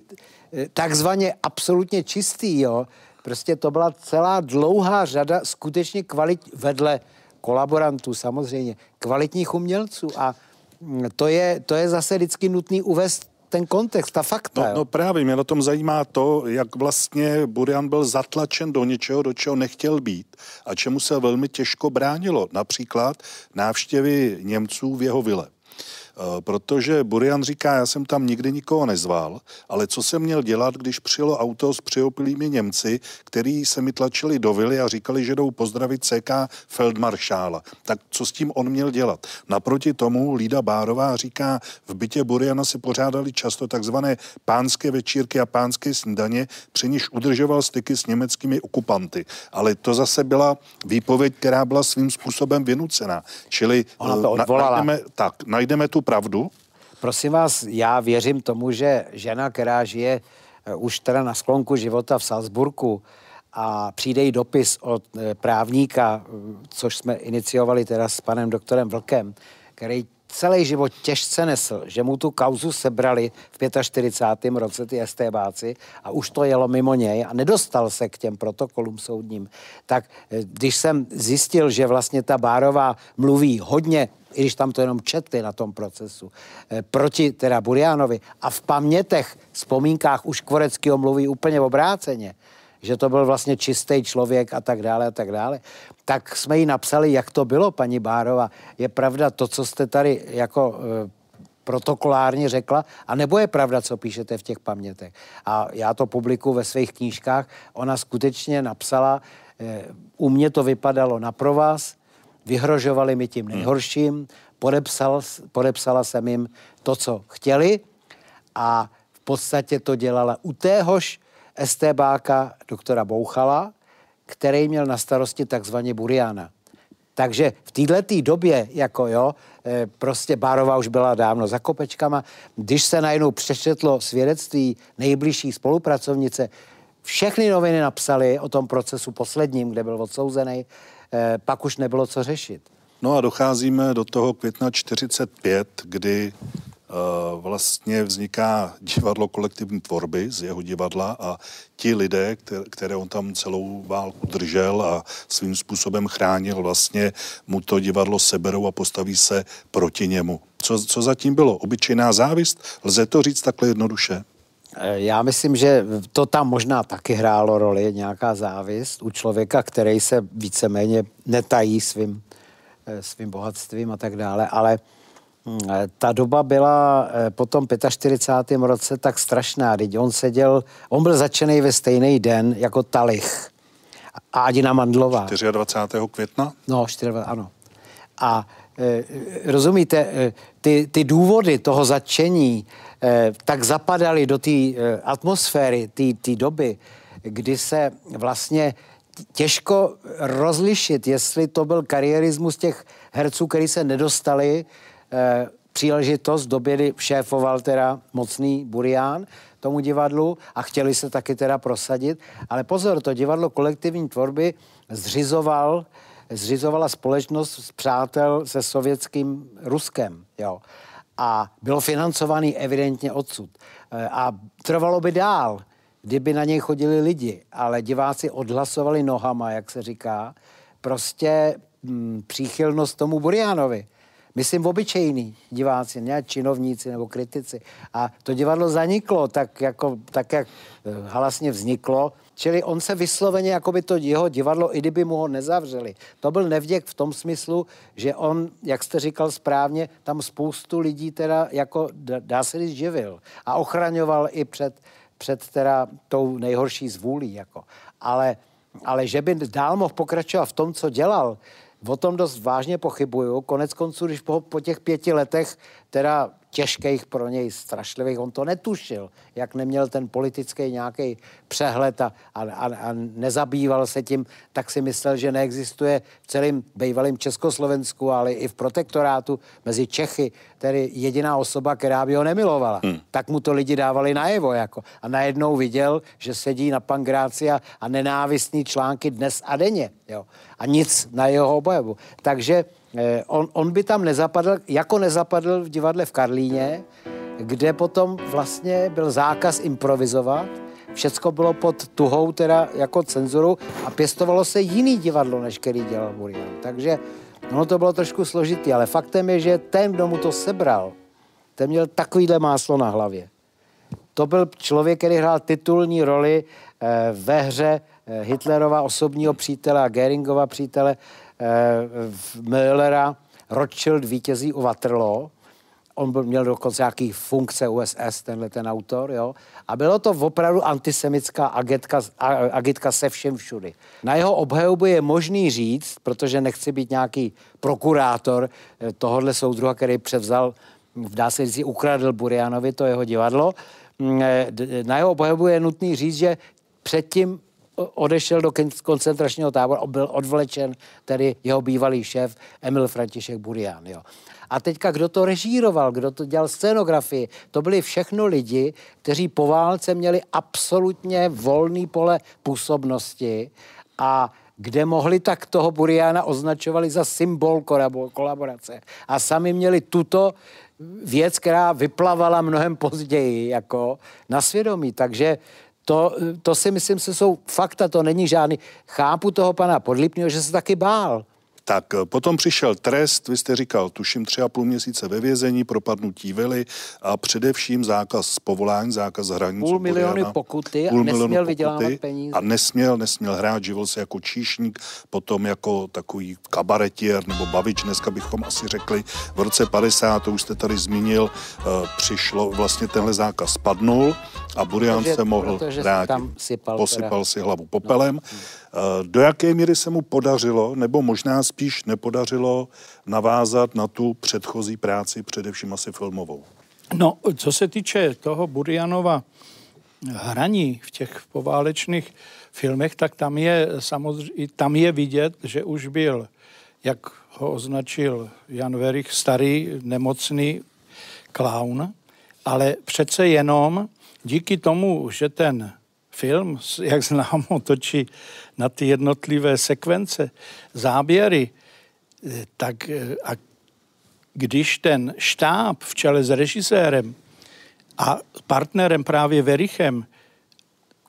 eh, takzvaně absolutně čistý, jo, prostě to byla celá dlouhá řada skutečně kvalit, vedle kolaborantů samozřejmě, kvalitních umělců a mm, to je, to je zase vždycky nutný uvést ten kontext, ta fakta. No, no právě, mě na tom zajímá to, jak vlastně Burian byl zatlačen do něčeho, do čeho nechtěl být a čemu se velmi těžko bránilo. Například návštěvy Němců v jeho vile. Eh, protože Burian říká, já jsem tam nikdy nikoho nezval, ale co jsem měl dělat, když přijelo auto s přiopilými Němci, který se mi tlačili do vily a říkali, že jdou pozdravit CK Feldmaršála. Tak co s tím on měl dělat? Naproti tomu Lída Bárová říká, v bytě Buriana se pořádali často takzvané pánské večírky a pánské snídaně, při níž udržoval styky s německými okupanty. Ale to zase byla výpověď, která byla svým způsobem vynucená. Čili Ona to eh, odvolala. najdeme, tak, najdeme tu pravdu? Prosím vás, já věřím tomu, že žena, která žije eh, už teda na sklonku života v Salzburku a přijde jí dopis od eh, právníka, eh, což jsme iniciovali teda s panem doktorem Vlkem, který celý život těžce nesl, že mu tu kauzu sebrali v 45. roce ty STBáci a už to jelo mimo něj a nedostal se k těm protokolům soudním. Tak když jsem zjistil, že vlastně ta Bárová mluví hodně i když tam to jenom četli na tom procesu, eh, proti teda Burianovi a v pamětech, vzpomínkách už Kvoreckého mluví úplně obráceně, že to byl vlastně čistý člověk a tak dále a tak dále, tak jsme jí napsali, jak to bylo, paní Bárova. Je pravda to, co jste tady jako e, protokolárně řekla, a nebo je pravda, co píšete v těch pamětech. A já to publikuju ve svých knížkách. Ona skutečně napsala, e, u mě to vypadalo na provaz, vyhrožovali mi tím nejhorším, podepsal, podepsala jsem jim to, co chtěli a v podstatě to dělala u téhož STBáka doktora Bouchala, který měl na starosti takzvaně Buriana. Takže v této době, jako jo, eh, prostě Bárová už byla dávno za kopečkama, když se najednou přečetlo svědectví nejbližší spolupracovnice, všechny noviny napsaly o tom procesu posledním, kde byl odsouzený, pak už nebylo co řešit. No a docházíme do toho května 45, kdy uh, vlastně vzniká divadlo kolektivní tvorby z jeho divadla a ti lidé, které on tam celou válku držel a svým způsobem chránil, vlastně mu to divadlo seberou a postaví se proti němu. Co, co zatím bylo? Obyčejná závist? Lze to říct takhle jednoduše? Eh, já myslím, že to tam možná taky hrálo roli, nějaká závist u člověka, který se víceméně netají svým, eh, svým bohatstvím a tak dále, ale hm, eh, ta doba byla po tom 45. roce tak strašná, když on seděl, on byl začený ve stejný den jako Talich a Adina Mandlová. 24. května? No, 24, ano. A e, rozumíte, ty, ty důvody toho začení, Eh, tak zapadaly do té atmosféry té doby, kdy se vlastně těžko rozlišit, jestli to byl kariérismus těch herců, kteří se nedostali příležitost, v době, kdy šéfoval teda mocný Burián tomu divadlu a chtěli se taky teda prosadit. Ale pozor, to divadlo kolektivní tvorby zřizoval, zřizovala společnost z přátel se sovětským Ruskem. Jo a bylo financovaný evidentně odsud. E, a trvalo by dál, kdyby na něj chodili lidi, ale diváci odhlasovali nohama, jak se říká, prostě hm, příchylnost tomu Burianovi. Myslím obyčejný diváci, ne činovníci nebo kritici. A to divadlo zaniklo, tak, jako, tak jak e, halasně vzniklo, Čili on se vysloveně, jako by to jeho divadlo, i kdyby mu ho nezavřeli. To byl nevděk v tom smyslu, že on, jak jste říkal správně, tam spoustu lidí teda jako, dá se říct, živil. A ochraňoval i před, před teda tou nejhorší zvůlí. Jako. Ale, ale že by dál mohl pokračovat v tom, co dělal, o tom dost vážně pochybuju. Konec konců, když po, po těch pěti letech teda těžkých pro něj, strašlivých. On to netušil, jak neměl ten politický nějaký přehled a, a, a nezabýval se tím, tak si myslel, že neexistuje v celém bývalém Československu, ale i v protektorátu mezi Čechy, tedy jediná osoba, která by ho nemilovala. Hmm. Tak mu to lidi dávali najevo. Jako. A najednou viděl, že sedí na Pangrácia a nenávistní články dnes a denně. Jo. A nic na jeho objevu. Takže on, on by tam nezapadl, jako nezapadl v divadle v Karlíně, kde potom vlastně byl zákaz improvizovat, všecko bylo pod tuhou teda jako cenzuru a pěstovalo se jiný divadlo, než který dělal Burian. Takže ono to bylo trošku složitý, ale faktem je, že ten, kdo mu to sebral, ten měl takovýhle máslo na hlavě. To byl člověk, který hrál titulní roli eh, ve hře eh, Hitlerova osobního přítele a Geringova přítele Eh, Müllera Rothschild vítězí u Waterloo. On byl, měl dokonce nějaký funkce USS, tenhle ten autor, jo. A bylo to opravdu antisemická agitka, agitka se všem všudy. Na jeho obhajobu je možný říct, protože nechci být nějaký prokurátor eh, tohohle soudruha, který převzal, dá se říct, ukradl Burianovi to jeho divadlo. Mm, eh, na jeho obhajobu je nutný říct, že předtím odešel do koncentračního tábora, byl odvlečen tedy jeho bývalý šéf Emil František Burian. Jo. A teďka, kdo to režíroval, kdo to dělal scenografii, to byli všechno lidi, kteří po válce měli absolutně volný pole působnosti a kde mohli, tak toho Buriana označovali za symbol kolaborace. A sami měli tuto věc, která vyplavala mnohem později jako na svědomí. Takže to, to si myslím, že jsou fakta, to není žádný. Chápu toho pana Podlipního, že se taky bál. Tak eh, potom přišel trest, vy jste říkal, tuším tři a půl měsíce ve vězení, propadnutí vily a především zákaz povolání, zákaz hraní. Půl miliony pokuty půl a nesměl vydělávat peníze. A nesměl, nesměl hrát, živil se jako číšník, potom jako takový kabaretier nebo bavič, dneska bychom asi řekli. V roce 50, to už jste tady zmínil, uh, přišlo, vlastně tenhle zákaz spadnul a Burian se mohl vrátit. Posypal teda. si hlavu popelem. No. Eh, do jaké míry se mu podařilo, nebo možná spíš nepodařilo navázat na tu předchozí práci, především asi filmovou? No, co se týče toho Burianova hraní v těch poválečných filmech, tak tam je samozřejmě, tam je vidět, že už byl, jak ho označil Jan Verich, starý, nemocný klaun, ale přece jenom díky tomu, že ten film, jak známo, točí na ty jednotlivé sekvence, záběry, tak a když ten štáb v čele s režisérem a partnerem právě Verichem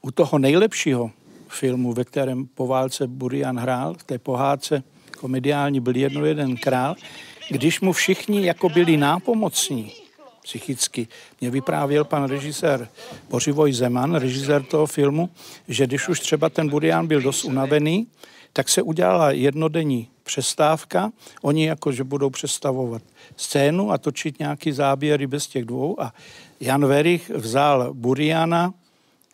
u toho nejlepšího filmu, ve kterém po válce Burian hrál, v té pohádce komediální byl jedno jeden král, když mu všichni jako byli nápomocní, psychicky. Mě vyprávěl pan režisér Bořivoj Zeman, režisér toho filmu, že když už třeba ten Burian byl dost unavený, tak se udělala jednodenní přestávka. Oni jako, že budou představovat scénu a točit nějaký záběry bez těch dvou a Jan Verich vzal Buriana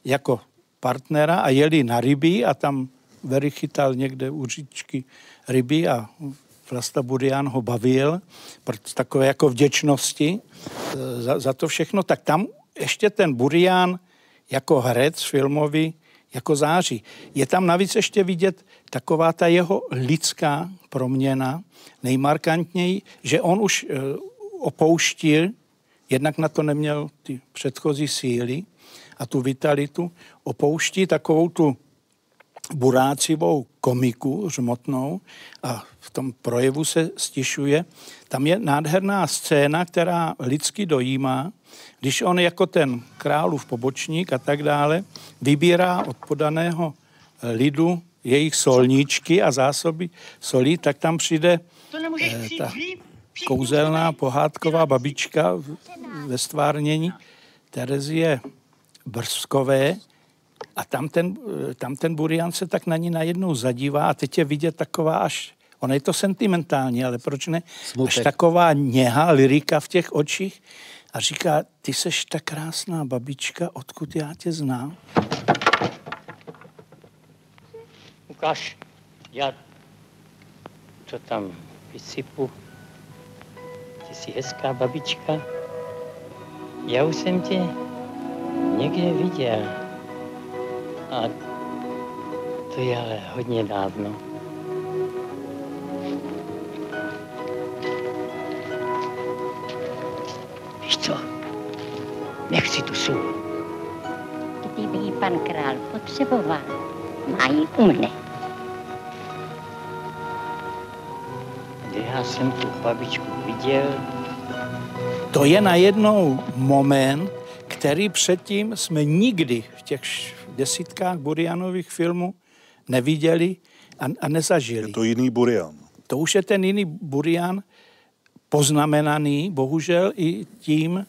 jako partnera a jeli na ryby a tam Verich chytal někde u říčky ryby a Vlasta Burian ho bavil, takové jako vděčnosti e, za, za to všechno, tak tam ještě ten Burian jako herec filmový jako září. Je tam navíc ještě vidět taková ta jeho lidská proměna, nejmarkantněji, že on už e, opouštil, jednak na to neměl ty předchozí síly a tu vitalitu, opouští takovou tu burácivou komiku řmotnou a v tom projevu se stišuje. Tam je nádherná scéna, která lidsky dojímá, když on jako ten králův pobočník a tak dále vybírá od podaného lidu jejich solníčky a zásoby solí, tak tam přijde eh, ta kouzelná pohádková babička ve stvárnění Terezie Brzkové, a tam ten, tam ten Burian se tak na ní najednou zadívá a teď je vidět taková až, ona je to sentimentální, ale proč ne, Smutek. až taková něha, lirika v těch očích a říká, ty seš ta krásná babička, odkud já tě znám? Ukáž, já to tam vysypu. Ty jsi hezká babička, Já už jsem tě někde viděl. A to je ale hodně dávno. Víš co? Nechci tu sůl. Kdyby ji pan král potřeboval, má ji u mne. Já jsem tu babičku viděl. To je najednou moment, který předtím jsme nikdy v těch desítkách Burianových filmů neviděli a, a nezažili. Je to jiný Burian. To už je ten jiný Burian, poznamenaný bohužel i tím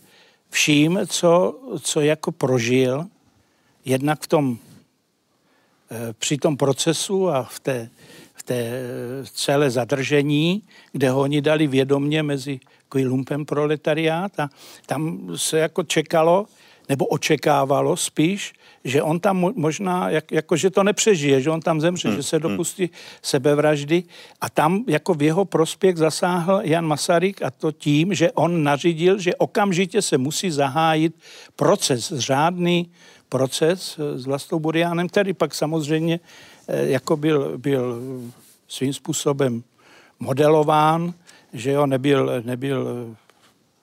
vším, co, co jako prožil, jednak v tom, eh, při tom procesu a v té, v té celé zadržení, kde ho oni dali vědomně mezi takový lumpen proletariát a tam se jako čekalo, nebo očekávalo spíš, že on tam možná, jak, jako že to nepřežije, že on tam zemře, hmm. že se hmm. dopustí sebevraždy a tam jako v jeho prospěch zasáhl Jan Masaryk a to tím, že on nařídil, že okamžitě se musí zahájit proces, řádný proces s Vlastou Buriánem, který pak samozřejmě eh, jako byl, byl svým způsobem modelován, že jo, nebyl, nebyl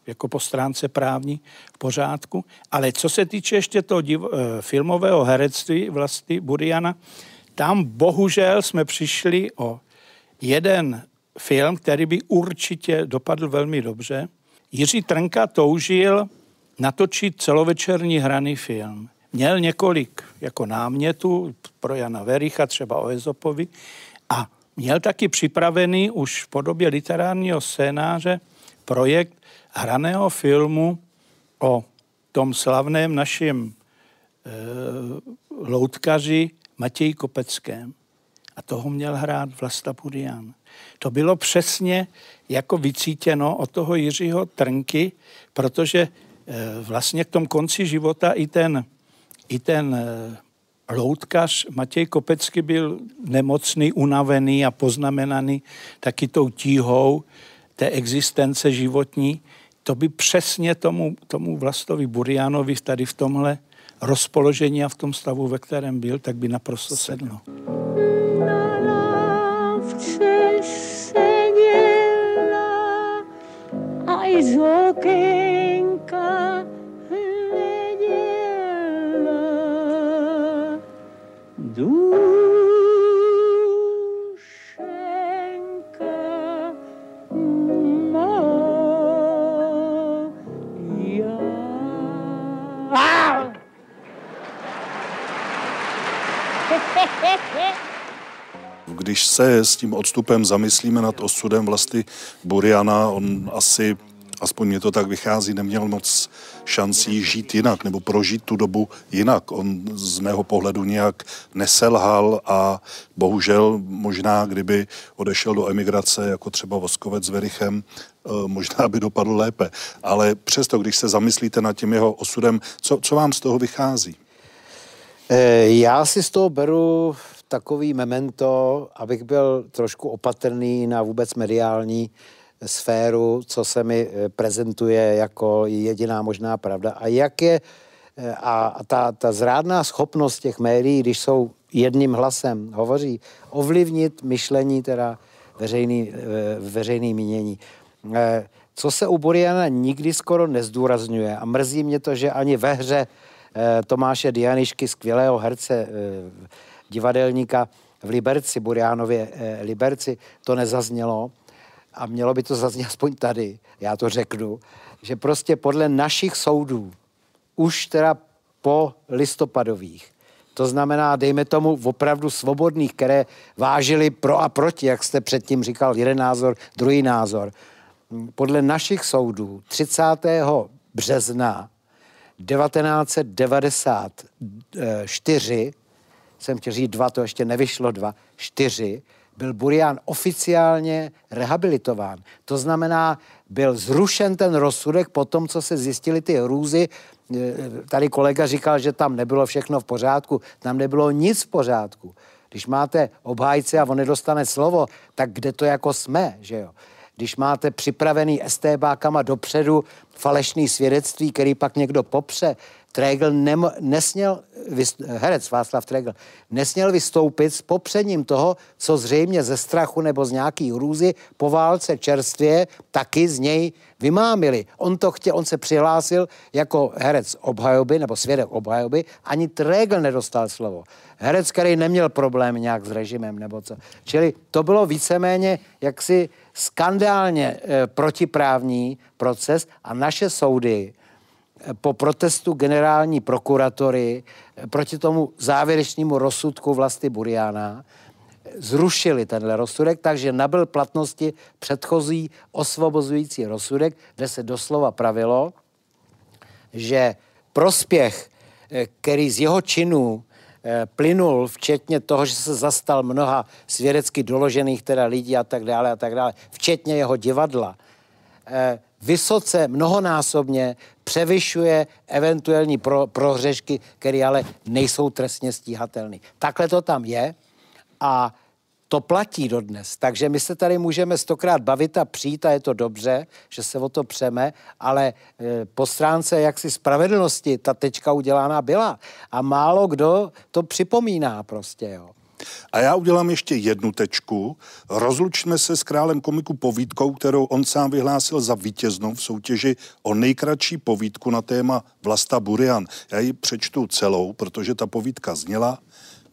jako po stránce právní v pořádku. Ale co se týče ještě toho div- eh, filmového herectví vlastně Buriana, tam bohužel jsme přišli o jeden film, který by určitě dopadl velmi dobře. Jiří Trnka toužil natočit celovečerní hraný film. Měl několik jako námětů pro Jana Vericha, třeba o Ezopovi, a měl taky připravený už v podobě literárního scénáře projekt hraného filmu o tom slavném našem e, loutkaři Matěji Kopeckém. A toho měl hrát Vlasta Purian. To bylo přesně jako vycítěno od toho Jiřího Trnky, protože e, vlastně k tom konci života i ten, i ten e, loutkař Matěj Kopecký byl nemocný, unavený a poznamenaný taky tou tíhou té existence životní to by přesně tomu, tomu Vlastovi Burianovi tady v tomhle rozpoložení a v tom stavu, ve kterém byl, tak by naprosto sedlo. Na seděla a i z okénka hleděla. Když se s tím odstupem zamyslíme nad osudem vlastně Buriana, on asi, aspoň mě to tak vychází, neměl moc šancí žít jinak nebo prožít tu dobu jinak. On z mého pohledu nějak neselhal a bohužel možná, kdyby odešel do emigrace jako třeba Voskovec s Verichem, eh, možná by dopadl lépe. Ale přesto, když se zamyslíte nad tím jeho osudem, co, co vám z toho vychází? Eh, já si z toho beru takový memento, abych byl trošku opatrný na vůbec mediální sféru, co se mi eh, prezentuje jako jediná možná pravda. A jak je eh, a ta, ta zrádná schopnost těch médií, když jsou jedním hlasem, hovoří, ovlivnit myšlení teda veřejný, veřejný mínění. Co se u Buriana nikdy skoro nezdůrazňuje a mrzí mě to, že ani ve hře Tomáše Dianišky, skvělého herce, eh, divadelníka v Liberci, Buriánově eh, Liberci, to nezaznělo a mělo by to zaznít aspoň tady, já to řeknu, že prostě podle našich soudů, už teda po listopadových, to znamená, dejme tomu, opravdu svobodných, které vážili pro a proti, jak jste předtím říkal, jeden názor, druhý názor. Podle našich soudů 30. března 1994, jsem chtěl říct dva, to ještě nevyšlo dva, čtyři, byl Burian oficiálně rehabilitován. To znamená, byl zrušen ten rozsudek po tom, co se zjistili ty hrůzy. Tady kolega říkal, že tam nebylo všechno v pořádku. Tam nebylo nic v pořádku. Když máte obhájce a on nedostane slovo, tak kde to jako jsme, že jo? Když máte připravený estébákama dopředu falešný svědectví, který pak někdo popře, Tregel nem, nesměl, herec Václav Tregel, nesměl vystoupit s popřením toho, co zřejmě ze strachu nebo z nějaký hrůzy po válce čerstvě taky z něj vymámili. On to chtěl, on se přihlásil jako herec obhajoby nebo svědek obhajoby, ani Tregel nedostal slovo. Herec, který neměl problém nějak s režimem nebo co. Čili to bylo víceméně jaksi skandálně e, protiprávní proces a naše soudy po protestu generální prokuratory proti tomu závěrečnému rozsudku vlasti Buriana zrušili tenhle rozsudek, takže nabyl platnosti předchozí osvobozující rozsudek, kde se doslova pravilo, že prospěch, eh, který z jeho činů eh, plynul, včetně toho, že se zastal mnoha svědecky doložených teda lidí a tak dále a tak dále, včetně jeho divadla, eh, vysoce, mnohonásobně převyšuje eventuální pro, prohřešky, které ale nejsou trestně stíhatelné. Takhle to tam je a to platí dodnes. Takže my se tady můžeme stokrát bavit a přijít a je to dobře, že se o to přeme, ale e, po stránce jaksi spravedlnosti ta tečka udělána byla. A málo kdo to připomíná prostě, jo. A já udělám ještě jednu tečku. Rozlučme se s králem komiku povídkou, kterou on sám vyhlásil za vítěznou v soutěži o nejkratší povídku na téma Vlasta Burian. Já ji přečtu celou, protože ta povídka zněla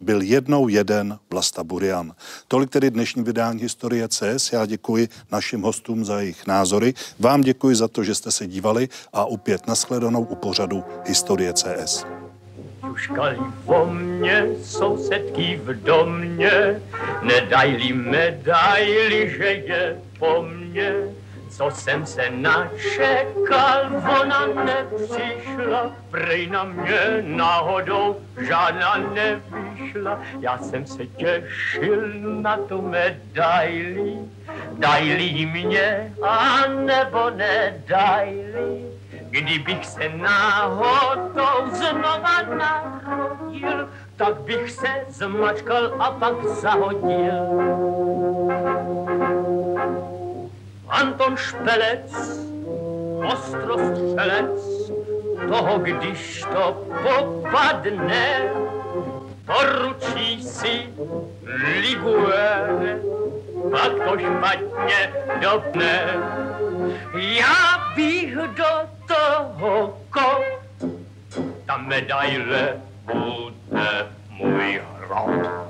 byl jednou jeden Vlasta Burian. Tolik tedy dnešní vydání Historie CS. Já děkuji našim hostům za jejich názory. Vám děkuji za to, že jste se dívali a opět nashledanou u pořadu Historie CS ťuškali vo mne, sousedky v domě, nedajli medaily, že je po mně. Co jsem se načekal, ona nepřišla, prej na mě náhodou žádná nevyšla. Já jsem se těšil na tu medaili, dajli mě, a nebo nedajli. Kdybych se náhodou znova narodil, tak bych se zmačkal a pak zahodil. Anton Špelec, ostrostřelec, toho když to popadne, poručí si Liguere, pak to špatně dopne. Já bych do toho ko, ta medaile bude můj hrot.